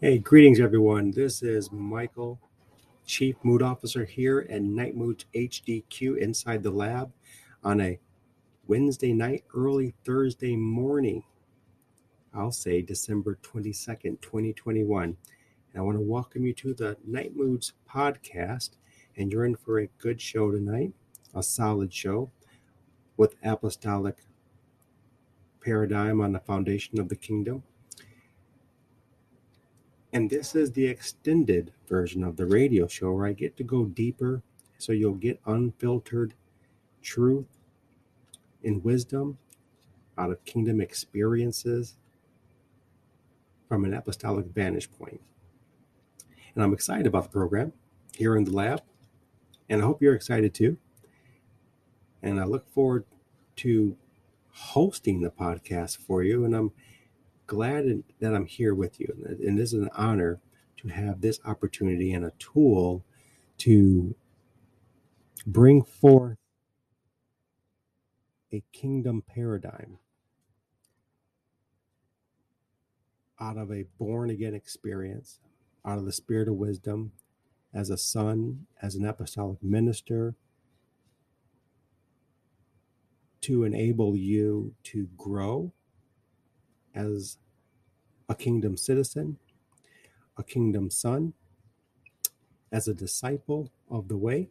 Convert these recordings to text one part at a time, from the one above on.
Hey, greetings, everyone. This is Michael, Chief Mood Officer here at Night Moods HDQ inside the lab on a Wednesday night, early Thursday morning. I'll say December 22nd, 2021. And I want to welcome you to the Night Moods podcast. And you're in for a good show tonight, a solid show with apostolic paradigm on the foundation of the kingdom and this is the extended version of the radio show where I get to go deeper so you'll get unfiltered truth and wisdom out of kingdom experiences from an apostolic vantage point. And I'm excited about the program here in the lab, and I hope you're excited too. And I look forward to hosting the podcast for you. And I'm glad that I'm here with you. And it is an honor to have this opportunity and a tool to bring forth a kingdom paradigm out of a born again experience, out of the spirit of wisdom, as a son, as an apostolic minister, to enable you to grow as a kingdom citizen, a kingdom son, as a disciple of the way.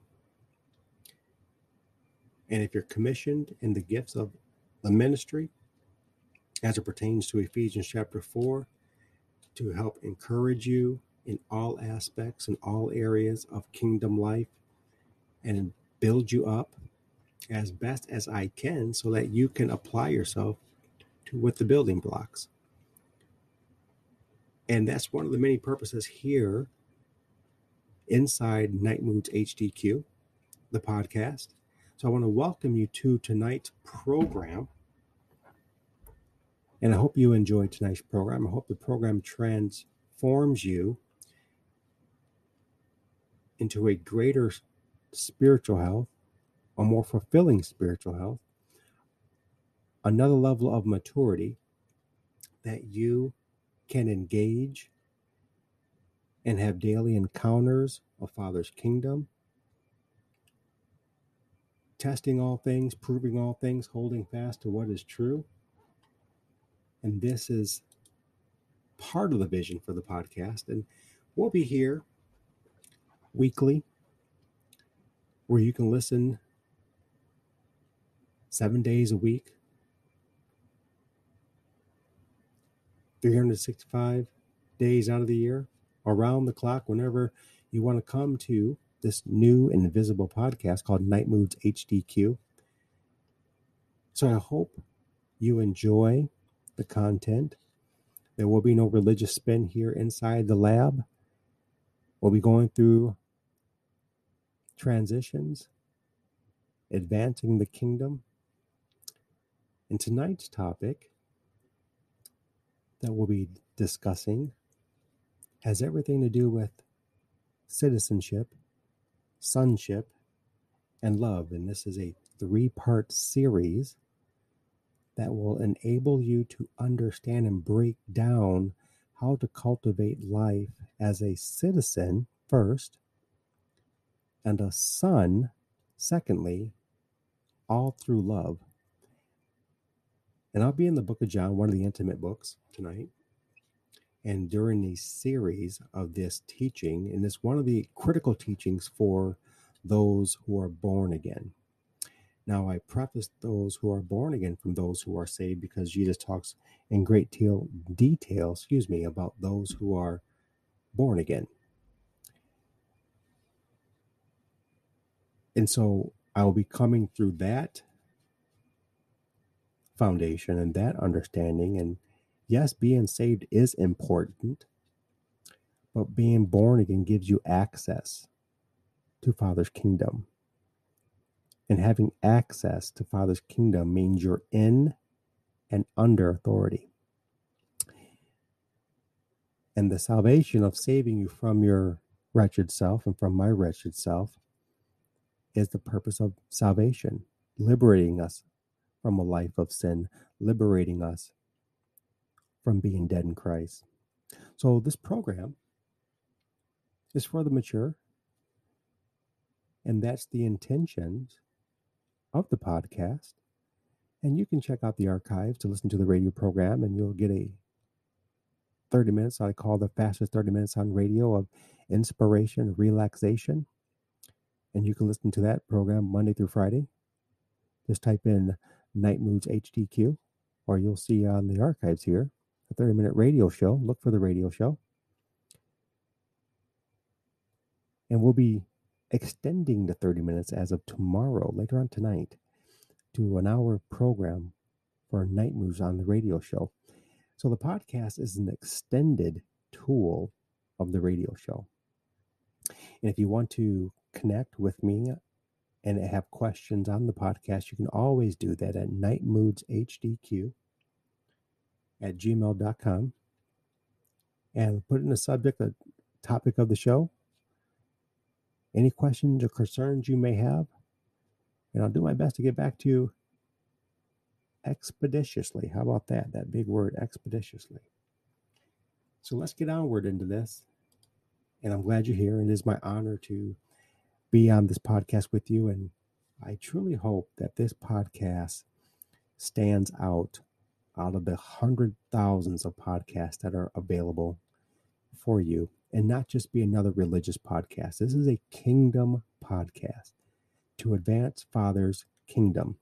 And if you're commissioned in the gifts of the ministry, as it pertains to Ephesians chapter 4, to help encourage you in all aspects and all areas of kingdom life and build you up as best as I can so that you can apply yourself to with the building blocks. And that's one of the many purposes here inside Night Moods HDQ, the podcast. So I want to welcome you to tonight's program. And I hope you enjoy tonight's program. I hope the program transforms you into a greater spiritual health, a more fulfilling spiritual health, another level of maturity that you can engage and have daily encounters of Father's kingdom, testing all things, proving all things, holding fast to what is true. And this is part of the vision for the podcast. And we'll be here weekly where you can listen seven days a week 365 days out of the year, around the clock, whenever you want to come to this new invisible podcast called Night Moods HDQ. So I hope you enjoy the content. There will be no religious spin here inside the lab. We'll be going through transitions, advancing the kingdom. And tonight's topic that we'll be discussing has everything to do with citizenship, sonship, and love. And this is a three part series that will enable you to understand and break down how to cultivate life as a citizen first and a son secondly, all through love. And I'll be in the book of John, one of the intimate books tonight. And during the series of this teaching, and it's one of the critical teachings for those who are born again. Now, I preface those who are born again from those who are saved because Jesus talks in great deal, detail, excuse me, about those who are born again. And so I will be coming through that foundation and that understanding. And yes, being saved is important, but being born again gives you access to Father's kingdom. And having access to Father's kingdom means you're in and under authority. And the salvation of saving you from your wretched self and from my wretched self is the purpose of salvation liberating us from a life of sin, liberating us from being dead in Christ. So, this program is for the mature, and that's the intentions of the podcast. And you can check out the archives to listen to the radio program, and you'll get a 30 minutes, I call the fastest 30 minutes on radio of inspiration, relaxation. And you can listen to that program Monday through Friday. Just type in Night Moods HDQ, or you'll see on the archives here a 30 minute radio show. Look for the radio show. And we'll be extending the 30 minutes as of tomorrow, later on tonight, to an hour program for Night Moves on the radio show. So the podcast is an extended tool of the radio show. And if you want to connect with me and have questions on the podcast, you can always do that at nightmoodshdq at gmail.com and put in the subject, the topic of the show, any questions or concerns you may have, and I'll do my best to get back to you expeditiously. How about that? That big word, expeditiously. So let's get onward into this. And I'm glad you're here. And it is my honor to be on this podcast with you. And I truly hope that this podcast stands out out of the hundred thousands of podcasts that are available for you and not just be another religious podcast. This is a kingdom podcast to advance Father's kingdom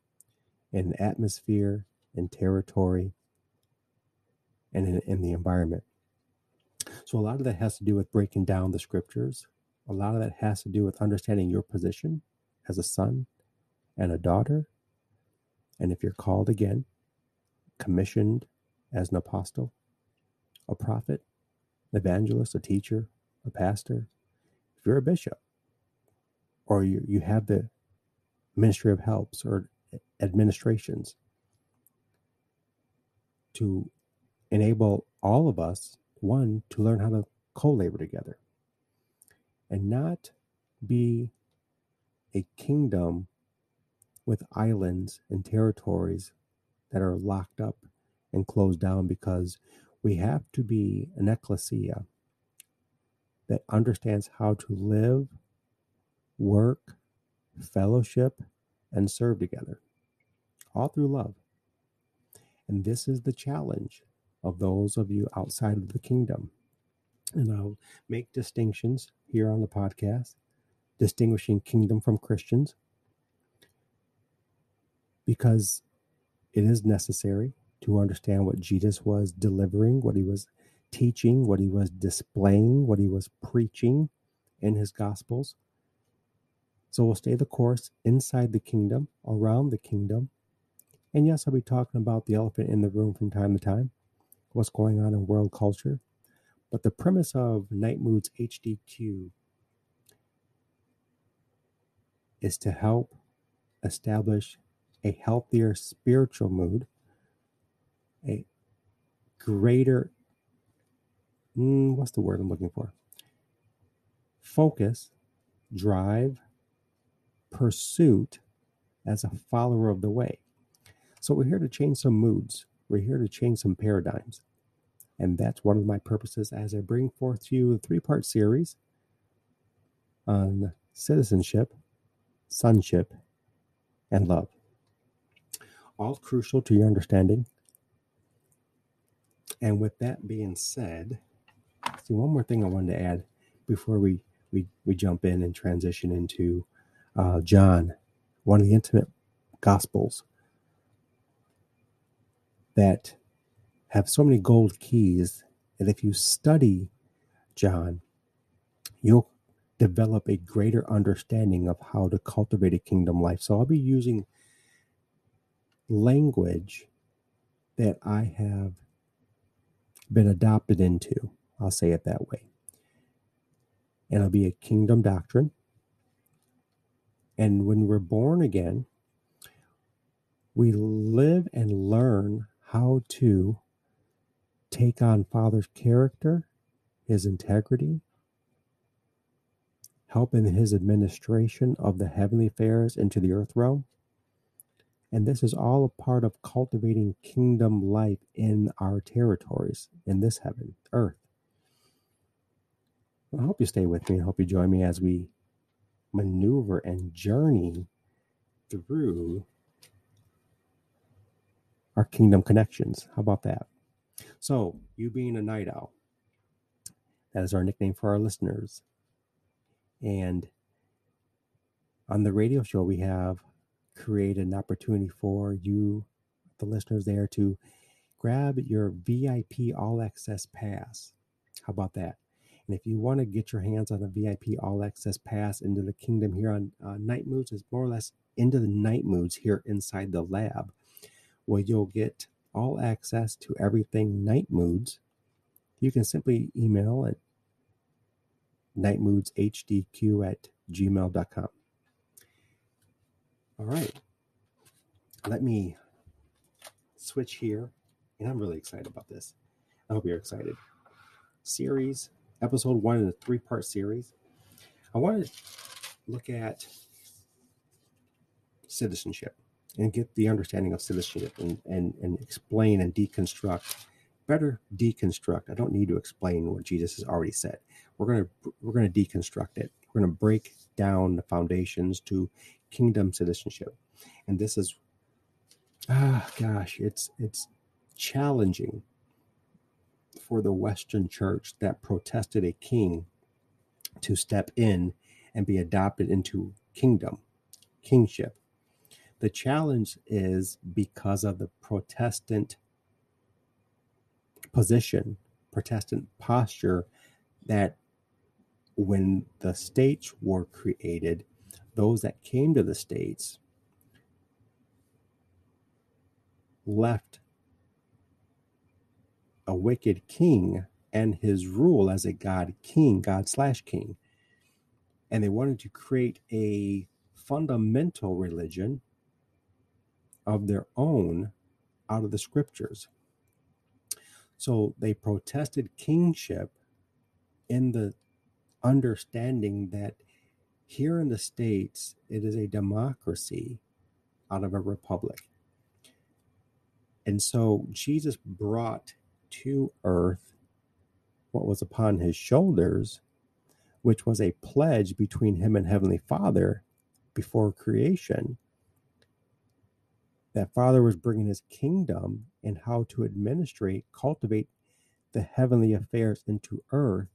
in atmosphere, in territory, and in, in the environment. So, a lot of that has to do with breaking down the scriptures. A lot of that has to do with understanding your position as a son and a daughter. And if you're called again, commissioned as an apostle, a prophet, evangelist, a teacher, a pastor, if you're a bishop, or you, you have the ministry of helps or administrations to enable all of us, one, to learn how to co labor together and not be a kingdom with islands and territories that are locked up and closed down because we have to be an ecclesia that understands how to live, work, fellowship, and serve together, all through love. And this is the challenge of those of you outside of the kingdom. And I'll make distinctions here on the podcast, distinguishing kingdom from Christians, because it is necessary to understand what Jesus was delivering, what he was teaching, what he was displaying, what he was preaching in his gospels. So we'll stay the course inside the kingdom, around the kingdom. And yes, I'll be talking about the elephant in the room from time to time, what's going on in world culture. But the premise of Night Moods HDQ is to help establish a healthier spiritual mood, a greater, mm, what's the word I'm looking for? Focus, drive, pursuit as a follower of the way. So we're here to change some moods. We're here to change some paradigms. And that's one of my purposes as I bring forth to you a three part series on citizenship, sonship, and love all crucial to your understanding. And with that being said, see one more thing I wanted to add before we we, we jump in and transition into uh, John, one of the intimate gospels that have so many gold keys that if you study John, you'll develop a greater understanding of how to cultivate a kingdom life. So I'll be using language that I have been adopted into. I'll say it that way. And it'll be a kingdom doctrine. And when we're born again, we live and learn how to take on Father's character, his integrity, help in his administration of the heavenly affairs into the earth realm, And this is all a part of cultivating kingdom life in our territories, in this heaven, earth. I hope you stay with me. I hope you join me as we maneuver and journey through our kingdom connections. How about that? So, you being a night owl, that is our nickname for our listeners. And on the radio show, we have created an opportunity for you, the listeners there, to grab your VIP All Access Pass. How about that? And if you want to get your hands on a VIP All Access Pass into the kingdom here on uh, Night Moods, it's more or less into the night moods here inside the lab, where you'll get all access to everything Night Moods. You can simply email at nightmoodshDQ at gmail.com. All right. Let me switch here. And I'm really excited about this. I hope you're excited. Series, episode one in a three part series. I want to look at citizenship and get the understanding of citizenship and, and, and explain and deconstruct better deconstruct. I don't need to explain what jesus has already said. We're going to we're going to deconstruct it. We're going to break down the foundations to kingdom citizenship. And this is ah gosh it's it's challenging for the western church that protested a king to step in and be adopted into kingdom kingship the challenge is because of the protestant position, Protestant posture that when the states were created, those that came to the states left a wicked king and his rule as a god king, god slash king. And they wanted to create a fundamental religion of their own out of the scriptures. So they protested kingship in the understanding that here in the States, it is a democracy out of a republic. And so Jesus brought to earth what was upon his shoulders, which was a pledge between him and Heavenly Father before creation. That Father was bringing his kingdom and how to administrate, cultivate the heavenly affairs into earth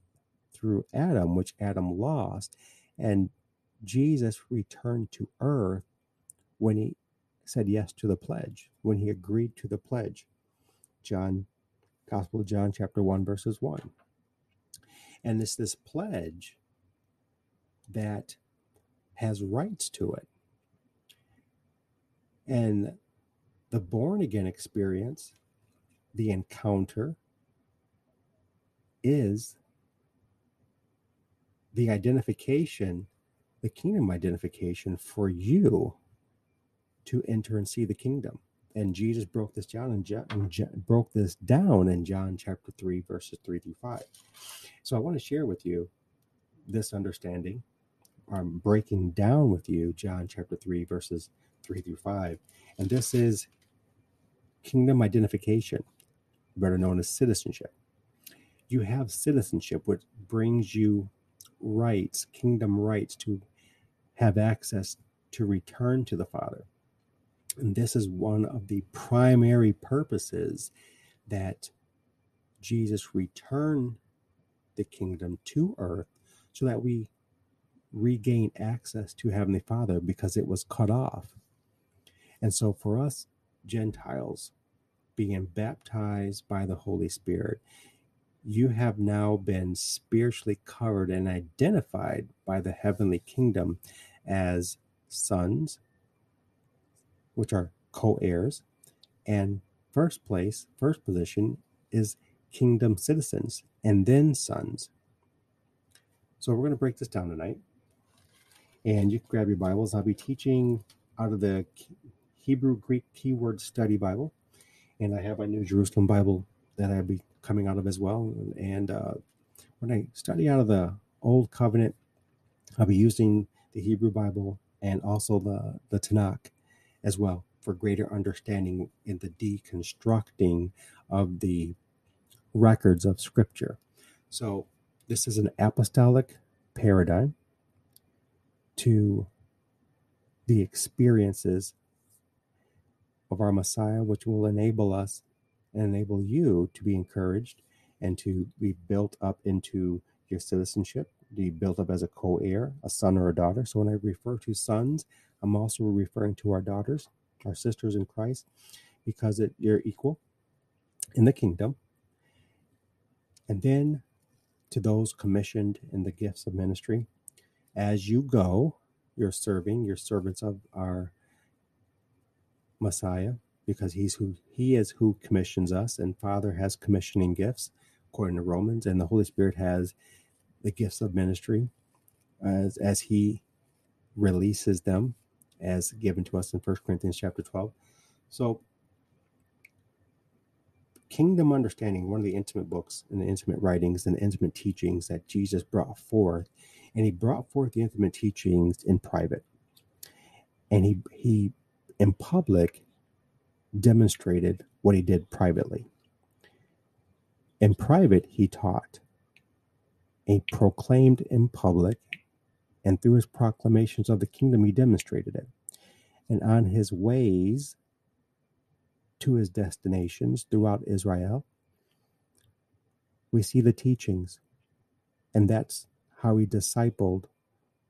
through Adam, which Adam lost. And Jesus returned to earth when he said yes to the pledge, when he agreed to the pledge. John, Gospel of John, chapter 1, verses 1. And it's this pledge that has rights to it. And the born again experience, the encounter, is the identification, the kingdom identification for you to enter and see the kingdom. And Jesus broke this down and broke this down in John chapter 3 verses 3 through 5. So I want to share with you this understanding. I'm breaking down with you John chapter 3 verses 3 through 5. And this is kingdom identification, better known as citizenship. You have citizenship, which brings you rights, kingdom rights to have access to return to the Father. And this is one of the primary purposes that Jesus returned the kingdom to earth so that we regain access to Heavenly Father because it was cut off. And so for us Gentiles being baptized by the Holy Spirit, you have now been spiritually covered and identified by the heavenly kingdom as sons, which are co heirs. And first place, first position is kingdom citizens, and then sons. So we're going to break this down tonight. And you can grab your Bibles. I'll be teaching out of the Hebrew Greek Keyword Study Bible. And I have my New Jerusalem Bible that I'll be coming out of as well. And uh, when I study out of the Old Covenant, I'll be using the Hebrew Bible and also the, the Tanakh as well for greater understanding in the deconstructing of the records of Scripture. So, this is an apostolic paradigm to the experiences of our Messiah, which will enable us and enable you to be encouraged and to be built up into your citizenship, to be built up as a co heir, a son or a daughter. So when I refer to sons, I'm also referring to our daughters, our sisters in Christ, because it, you're equal in the kingdom. And then to those commissioned in the gifts of ministry, as you go, you're serving, you're servants of our Messiah, because he's who he is who commissions us, and Father has commissioning gifts according to Romans, and the Holy Spirit has the gifts of ministry as as he releases them as given to us in First Corinthians chapter 12. So kingdom understanding, one of the intimate books and the intimate writings and the intimate teachings that Jesus brought forth, and he brought forth the intimate teachings in private. And he he in public demonstrated what he did privately. In private, he taught. He proclaimed in public, and through his proclamations of the kingdom, he demonstrated it. And on his ways to his destinations throughout Israel, we see the teachings. And that's how he discipled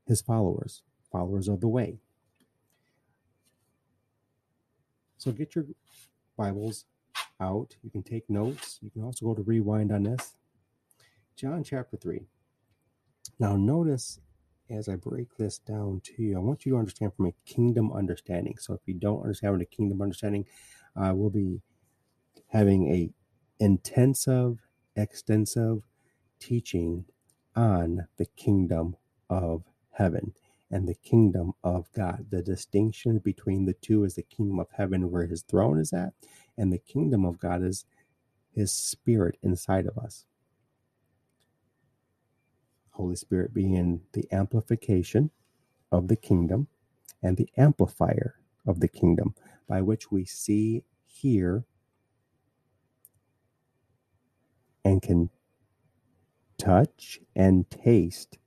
his followers, followers of the way. So get your Bibles out. You can take notes. You can also go to rewind on this. John chapter 3. Now, notice as I break this down to you, I want you to understand from a kingdom understanding. So, if you don't understand a kingdom understanding, uh, we'll be having a intensive, extensive teaching on the kingdom of heaven and the kingdom of God. The distinction between the two is the kingdom of heaven, where his throne is at, and the kingdom of God is his spirit inside of us. Holy Spirit being the amplification of the kingdom and the amplifier of the kingdom by which we see, hear, and can touch and taste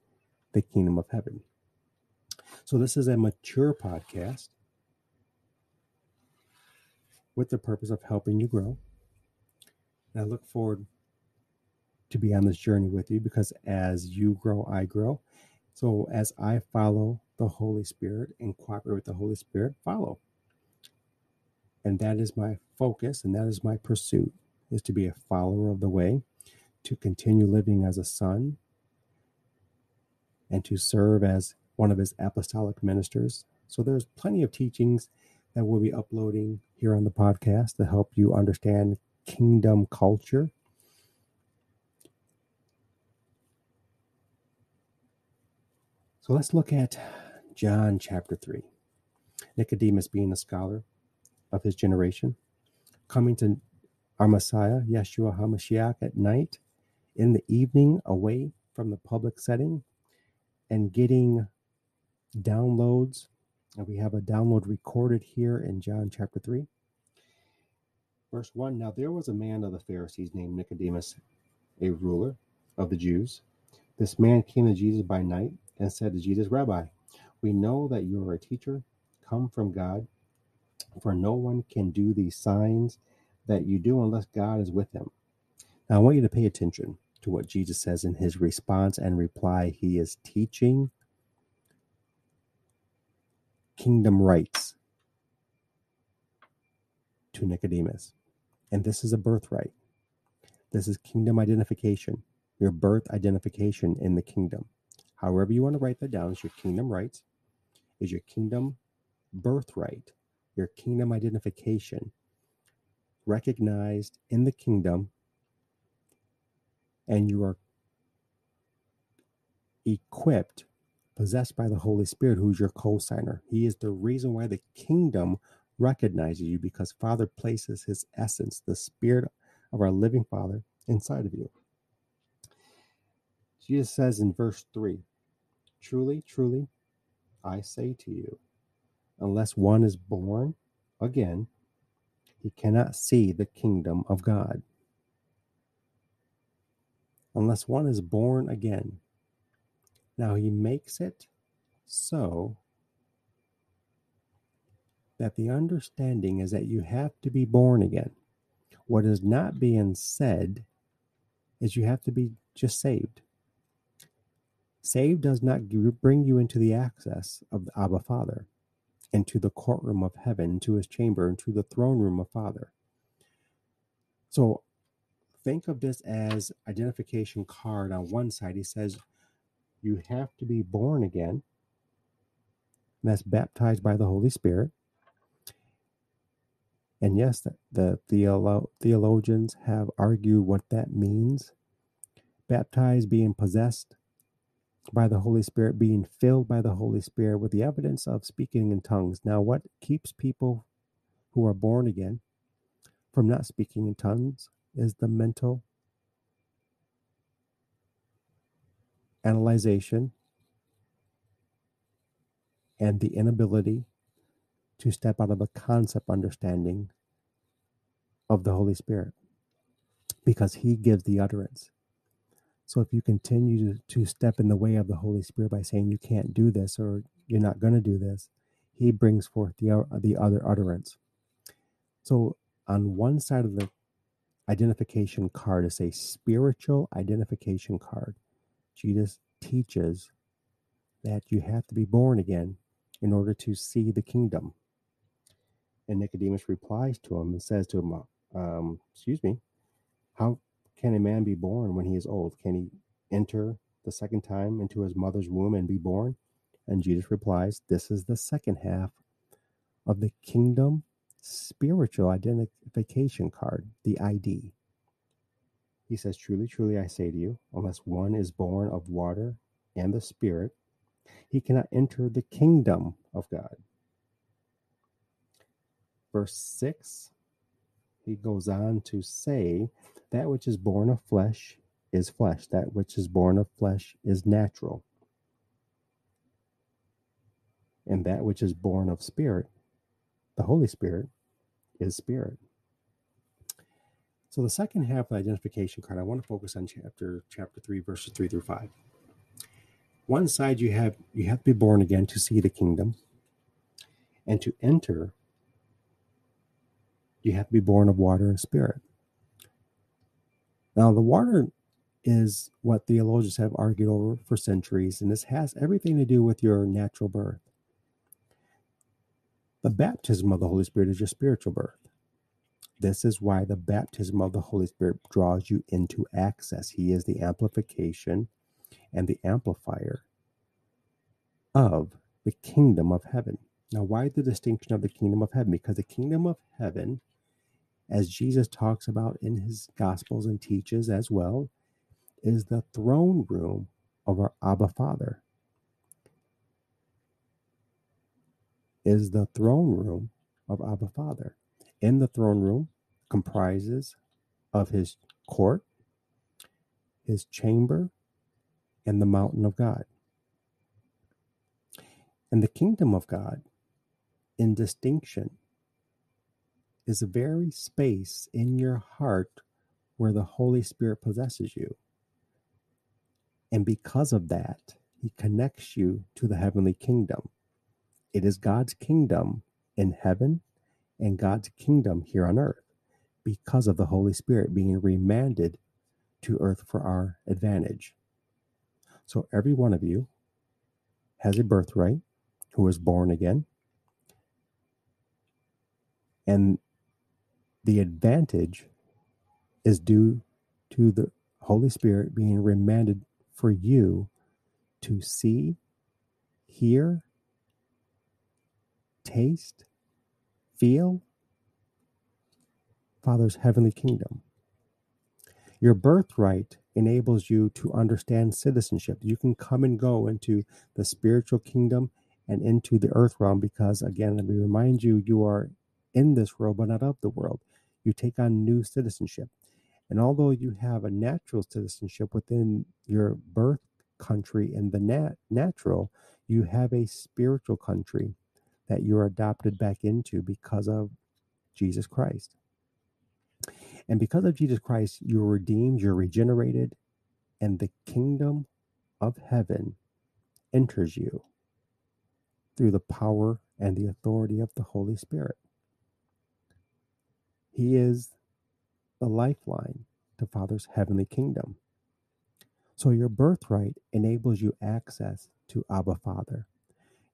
the kingdom of heaven. So, this is a mature podcast with the purpose of helping you grow. And I look forward to be on this journey with you because as you grow, I grow. So, as I follow the Holy Spirit and cooperate with the Holy Spirit, follow. And that is my focus and that is my pursuit is to be a follower of the way, to continue living as a son, and to serve as one of his apostolic ministers. So there's plenty of teachings that we'll be uploading here on the podcast to help you understand kingdom culture. So let's look at John chapter 3. Nicodemus, being a scholar of his generation, coming to our Messiah, Yeshua HaMashiach, at night, in the evening, away from the public setting, and getting downloads. And we have a download recorded here in John chapter 3. Verse 1 Now there was a man of the Pharisees named Nicodemus, a ruler of the Jews. This man came to Jesus by night and said to Jesus, Rabbi, we know that you are a teacher come from God, for no one can do these signs that you do unless God is with him. Now I want you to pay attention to what Jesus says in his response and reply. He is teaching kingdom rights to Nicodemus. And this is a birthright. This is kingdom identification, your birth identification in the kingdom. However, you want to write that down is your kingdom rights, is your kingdom birthright, your kingdom identification, recognized in the kingdom, and you are equipped possessed by the Holy Spirit, who's your co signer. He is the reason why the kingdom recognizes you because Father places his essence, the spirit of our living Father, inside of you. Jesus says in verse 3 Truly, truly, I say to you, unless one is born again, he cannot see the kingdom of God unless one is born again. Now, he makes it so that the understanding is that you have to be born again. What is not being said is you have to be just saved. Saved does not bring you into the access of the Abba Father, into the courtroom of heaven, into his chamber, into the throne room of Father. So think of this as identification card on one side. He says you have to be born again. that's baptized by the Holy Spirit. And yes, the, the theolo- theologians have argued what that means. Baptized, being possessed by the Holy Spirit, being filled by the Holy Spirit with the evidence of speaking in tongues. Now, what keeps people who are born again from not speaking in tongues is the mental analyzation and the inability to step out of the concept understanding of the Holy Spirit because He gives the utterance. So if you continue to, to step in the way of the Holy Spirit by saying you can't do this or you're not going to do this, He brings forth the, the other utterance. So on one side of the identification card is a spiritual identification card. Jesus teaches that you have to be born again in order to see the kingdom. And Nicodemus replies to him and says to him, um, Excuse me, how can a man be born when he is old? Can he enter the second time into his mother's womb and be born? And Jesus replies, This is the second half of the kingdom spiritual identification card, the ID. He says, Truly, truly, I say to you, unless one is born of water and the Spirit, he cannot enter the kingdom of God verse 6, he goes on to say, That which is born of flesh is flesh, that which is born of flesh is natural. And that which is born of spirit, the Holy Spirit, is spirit. So the second half of the identification card, I want to focus on chapter chapter three, verses three through five. One side you have you have to be born again to see the kingdom. And to enter you have to be born of water and spirit. Now, the water is what theologians have argued over for centuries, and this has everything to do with your natural birth. The baptism of the Holy Spirit is your spiritual birth. This is why the baptism of the Holy Spirit draws you into access. He is the amplification and the amplifier of the kingdom of heaven. Now, why the distinction of the kingdom of heaven? Because the kingdom of heaven as Jesus talks about in his Gospels and teaches as well, is the throne room of our Abba Father. Is the throne room of Abba Father. In the throne room comprises of his court, his chamber, and the mountain of God. And the kingdom of God, in distinction is the very space in your heart where the Holy Spirit possesses you. And because of that, He connects you to the heavenly kingdom. It is God's kingdom in heaven and God's kingdom here on earth because of the Holy Spirit being remanded to earth for our advantage. So every one of you has a birthright who is born again. And the advantage is due to the Holy Spirit being remanded for you to see, hear, taste, feel Father's heavenly kingdom. Your birthright enables you to understand citizenship. You can come and go into the spiritual kingdom and into the earth realm because, again, let me remind you, you are in this world, but not of the world you take on new citizenship. And although you have a natural citizenship within your birth country and the nat- natural, you have a spiritual country that you're adopted back into because of Jesus Christ. And because of Jesus Christ, you're redeemed, you're regenerated, and the kingdom of heaven enters you through the power and the authority of the Holy Spirit. He is the lifeline to Father's heavenly kingdom. So your birthright enables you access to Abba Father.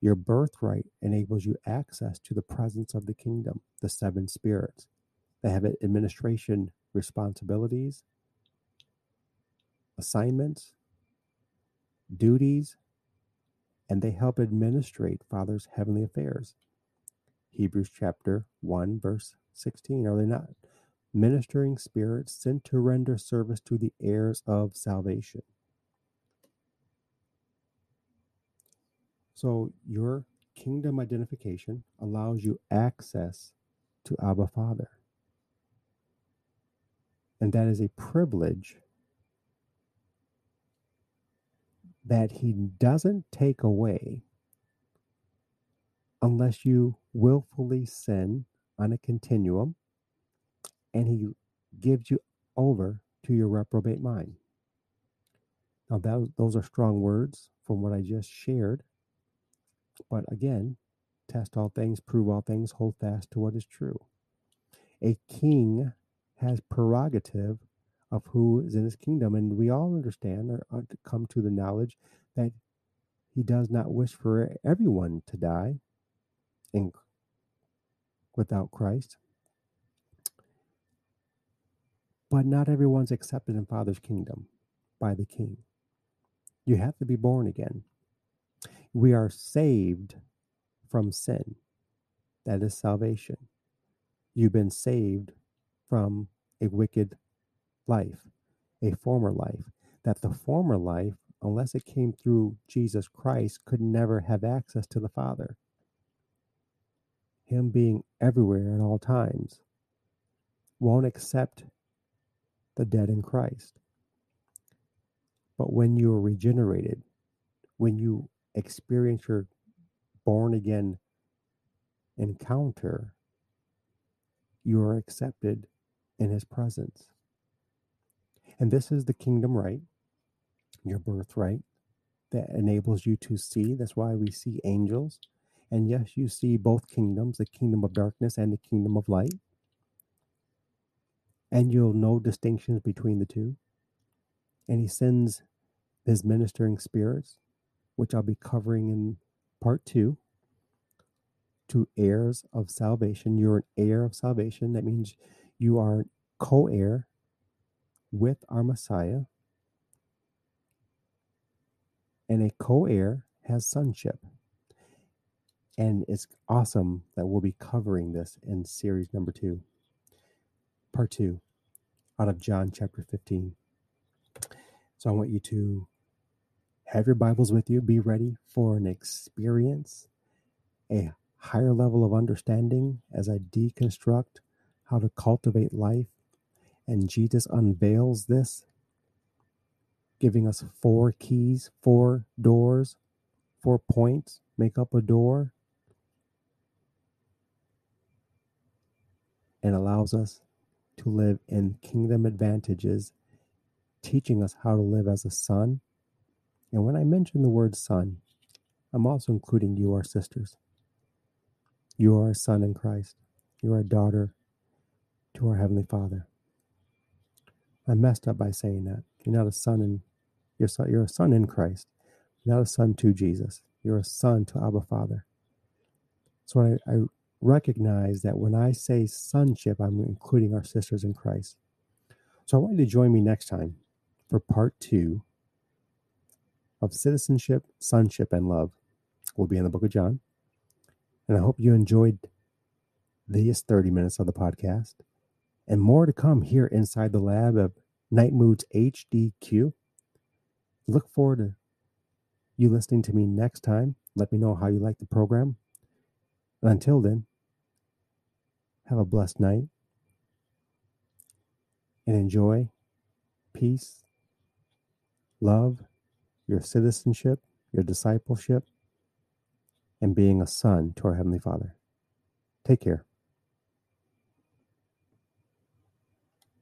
Your birthright enables you access to the presence of the kingdom, the seven spirits. They have administration responsibilities, assignments, duties, and they help administrate Father's heavenly affairs. Hebrews chapter 1, verse 16. Are they not ministering spirits sent to render service to the heirs of salvation? So, your kingdom identification allows you access to Abba Father. And that is a privilege that he doesn't take away unless you willfully sin on a continuum and he gives you over to your reprobate mind. Now, that, those are strong words from what I just shared. But again, test all things, prove all things, hold fast to what is true. A king has prerogative of who is in his kingdom. And we all understand or come to the knowledge that he does not wish for everyone to die in, without Christ. But not everyone's accepted in Father's kingdom by the King. You have to be born again. We are saved from sin. That is salvation. You've been saved from a wicked life, a former life, that the former life, unless it came through Jesus Christ, could never have access to the Father. Him being everywhere at all times won't accept the dead in Christ. But when you are regenerated, when you experience your born again encounter, you are accepted in his presence. And this is the kingdom right, your birthright, that enables you to see. That's why we see angels. And yes, you see both kingdoms the kingdom of darkness and the kingdom of light. And you'll know distinctions between the two. And he sends his ministering spirits, which I'll be covering in part two, to heirs of salvation. You're an heir of salvation. That means you are co heir with our Messiah, and a co heir has sonship. And it's awesome that we'll be covering this in series number two, part two, out of John chapter 15. So I want you to have your Bibles with you, be ready for an experience, a higher level of understanding as I deconstruct how to cultivate life. And Jesus unveils this, giving us four keys, four doors, four points. Make up a door, and allows us to live in kingdom advantages, teaching us how to live as a son. And when I mention the word son, I'm also including you, our sisters. You are a son in Christ. You are a daughter to our Heavenly Father. I messed up by saying that. You're not a son in you're, you're a son in Christ, you're not a son to Jesus. You're a son to Abba Father. So I, I recognize that when I say sonship, I'm including our sisters in Christ. So I want you to join me next time for part two of citizenship, sonship, and love. We'll be in the book of John. And I hope you enjoyed these 30 minutes of the podcast and more to come here inside the lab of Night Moods HDQ. Look forward to you listening to me next time. Let me know how you like the program. until then, have a blessed night and enjoy peace, love, your citizenship, your discipleship, and being a son to our Heavenly Father. Take care.